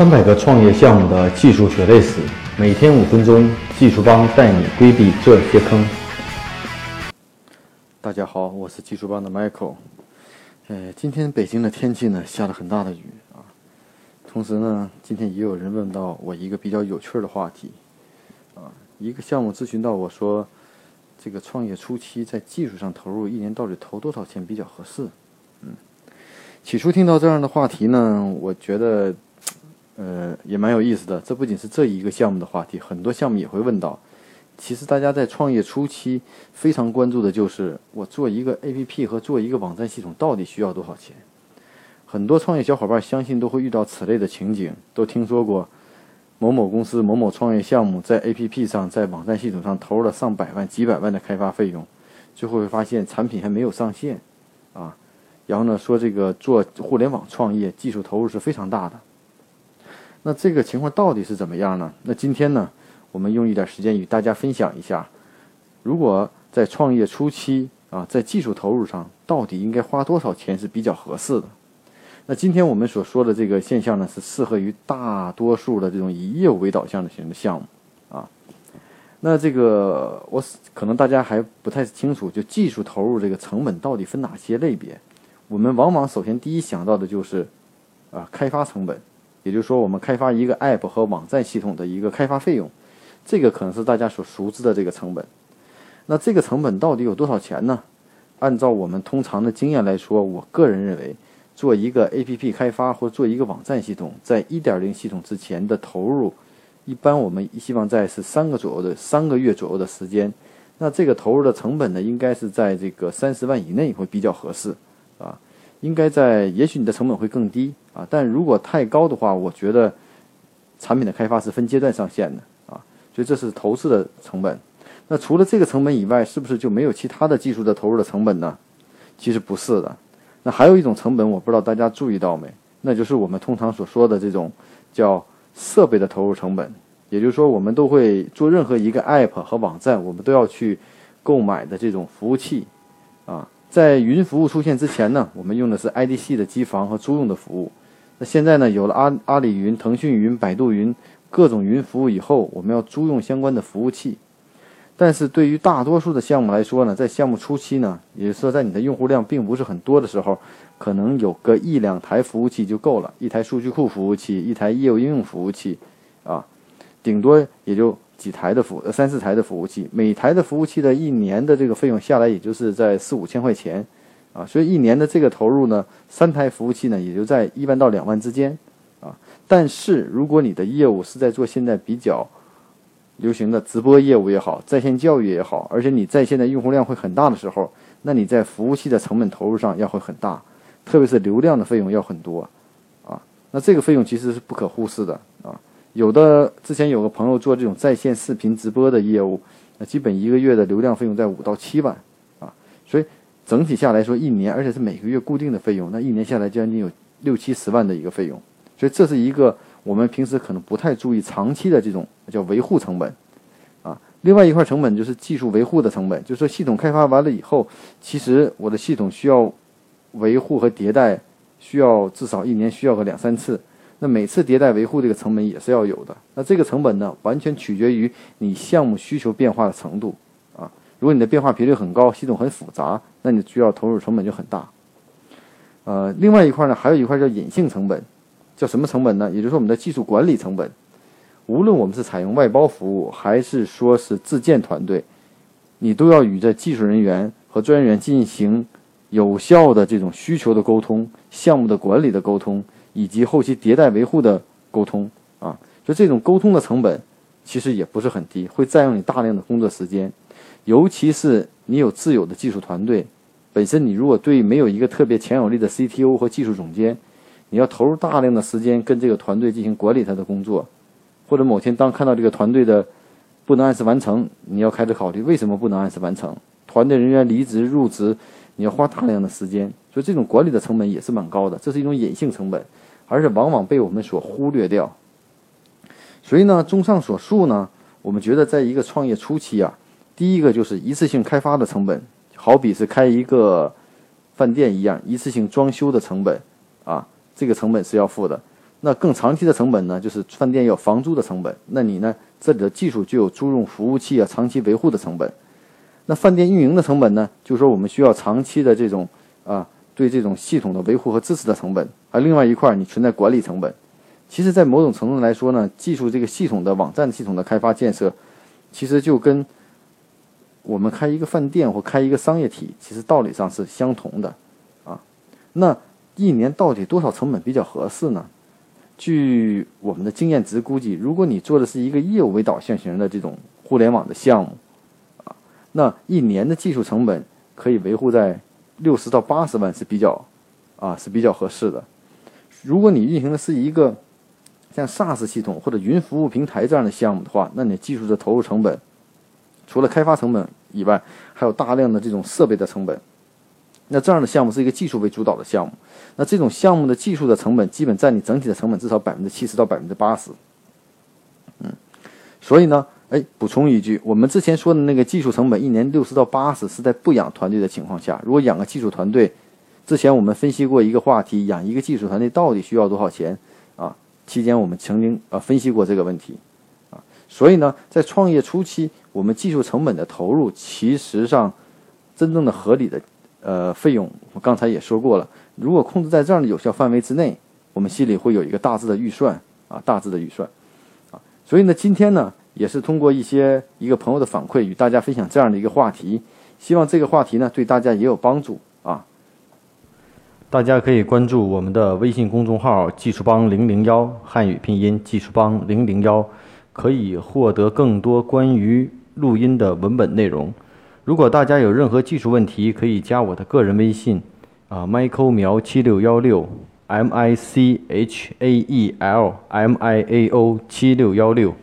三百个创业项目的技术血泪史，每天五分钟，技术帮带你规避这些坑。大家好，我是技术帮的 Michael。呃，今天北京的天气呢，下了很大的雨啊。同时呢，今天也有人问到我一个比较有趣的话题啊，一个项目咨询到我说，这个创业初期在技术上投入一年到底投多少钱比较合适？嗯，起初听到这样的话题呢，我觉得。呃，也蛮有意思的。这不仅是这一个项目的话题，很多项目也会问到。其实大家在创业初期非常关注的就是，我做一个 APP 和做一个网站系统到底需要多少钱？很多创业小伙伴相信都会遇到此类的情景，都听说过某某公司某某创业项目在 APP 上、在网站系统上投入了上百万、几百万的开发费用，最后会发现产品还没有上线啊。然后呢，说这个做互联网创业技术投入是非常大的。那这个情况到底是怎么样呢？那今天呢，我们用一点时间与大家分享一下，如果在创业初期啊，在技术投入上到底应该花多少钱是比较合适的？那今天我们所说的这个现象呢，是适合于大多数的这种以业务为导向的型的项目啊。那这个我可能大家还不太清楚，就技术投入这个成本到底分哪些类别？我们往往首先第一想到的就是啊，开发成本。也就是说，我们开发一个 App 和网站系统的一个开发费用，这个可能是大家所熟知的这个成本。那这个成本到底有多少钱呢？按照我们通常的经验来说，我个人认为，做一个 APP 开发或做一个网站系统，在1.0系统之前的投入，一般我们希望在是三个左右的三个月左右的时间。那这个投入的成本呢，应该是在这个三十万以内会比较合适，啊。应该在，也许你的成本会更低啊，但如果太高的话，我觉得产品的开发是分阶段上线的啊，所以这是投资的成本。那除了这个成本以外，是不是就没有其他的技术的投入的成本呢？其实不是的。那还有一种成本，我不知道大家注意到没？那就是我们通常所说的这种叫设备的投入成本。也就是说，我们都会做任何一个 App 和网站，我们都要去购买的这种服务器啊。在云服务出现之前呢，我们用的是 IDC 的机房和租用的服务。那现在呢，有了阿阿里云、腾讯云、百度云各种云服务以后，我们要租用相关的服务器。但是对于大多数的项目来说呢，在项目初期呢，也就是说在你的用户量并不是很多的时候，可能有个一两台服务器就够了，一台数据库服务器，一台业务应用服务器，啊，顶多也就。几台的服呃三四台的服务器，每台的服务器的一年的这个费用下来，也就是在四五千块钱，啊，所以一年的这个投入呢，三台服务器呢，也就在一万到两万之间，啊，但是如果你的业务是在做现在比较流行的直播业务也好，在线教育也好，而且你在线的用户量会很大的时候，那你在服务器的成本投入上要会很大，特别是流量的费用要很多，啊，那这个费用其实是不可忽视的，有的之前有个朋友做这种在线视频直播的业务，那基本一个月的流量费用在五到七万，啊，所以整体下来说一年，而且是每个月固定的费用，那一年下来将近有六七十万的一个费用，所以这是一个我们平时可能不太注意长期的这种叫维护成本，啊，另外一块成本就是技术维护的成本，就是说系统开发完了以后，其实我的系统需要维护和迭代，需要至少一年需要个两三次。那每次迭代维护这个成本也是要有的。那这个成本呢，完全取决于你项目需求变化的程度啊。如果你的变化频率很高，系统很复杂，那你需要投入成本就很大。呃，另外一块呢，还有一块叫隐性成本，叫什么成本呢？也就是说我们的技术管理成本。无论我们是采用外包服务，还是说是自建团队，你都要与这技术人员和专员进行有效的这种需求的沟通、项目的管理的沟通。以及后期迭代维护的沟通啊，就这种沟通的成本其实也不是很低，会占用你大量的工作时间。尤其是你有自有的技术团队，本身你如果对没有一个特别强有力的 CTO 和技术总监，你要投入大量的时间跟这个团队进行管理他的工作，或者某天当看到这个团队的不能按时完成，你要开始考虑为什么不能按时完成，团队人员离职入职，你要花大量的时间，所以这种管理的成本也是蛮高的，这是一种隐性成本。而且往往被我们所忽略掉。所以呢，综上所述呢，我们觉得在一个创业初期啊，第一个就是一次性开发的成本，好比是开一个饭店一样，一次性装修的成本啊，这个成本是要付的。那更长期的成本呢，就是饭店要房租的成本。那你呢，这里的技术就有租用服务器啊，长期维护的成本。那饭店运营的成本呢，就是说我们需要长期的这种啊，对这种系统的维护和支持的成本。而另外一块，你存在管理成本。其实，在某种程度来说呢，技术这个系统的网站系统的开发建设，其实就跟我们开一个饭店或开一个商业体，其实道理上是相同的啊。那一年到底多少成本比较合适呢？据我们的经验值估计，如果你做的是一个业务为导向型的这种互联网的项目，啊，那一年的技术成本可以维护在六十到八十万是比较，啊是比较合适的。如果你运行的是一个像 SaaS 系统或者云服务平台这样的项目的话，那你技术的投入成本，除了开发成本以外，还有大量的这种设备的成本。那这样的项目是一个技术为主导的项目，那这种项目的技术的成本基本占你整体的成本至少百分之七十到百分之八十。嗯，所以呢，哎，补充一句，我们之前说的那个技术成本一年六十到八十是在不养团队的情况下，如果养个技术团队，之前我们分析过一个话题，养一个技术团队到底需要多少钱啊？期间我们曾经呃分析过这个问题，啊，所以呢，在创业初期，我们技术成本的投入，其实上真正的合理的。呃，费用我刚才也说过了，如果控制在这样的有效范围之内，我们心里会有一个大致的预算啊，大致的预算啊。所以呢，今天呢，也是通过一些一个朋友的反馈，与大家分享这样的一个话题，希望这个话题呢，对大家也有帮助啊。大家可以关注我们的微信公众号“技术帮零零幺”汉语拼音“技术帮零零幺”，可以获得更多关于录音的文本内容。如果大家有任何技术问题，可以加我的个人微信，啊，Michael 苗七六幺六，M I C H A E L M I A O 七六幺六。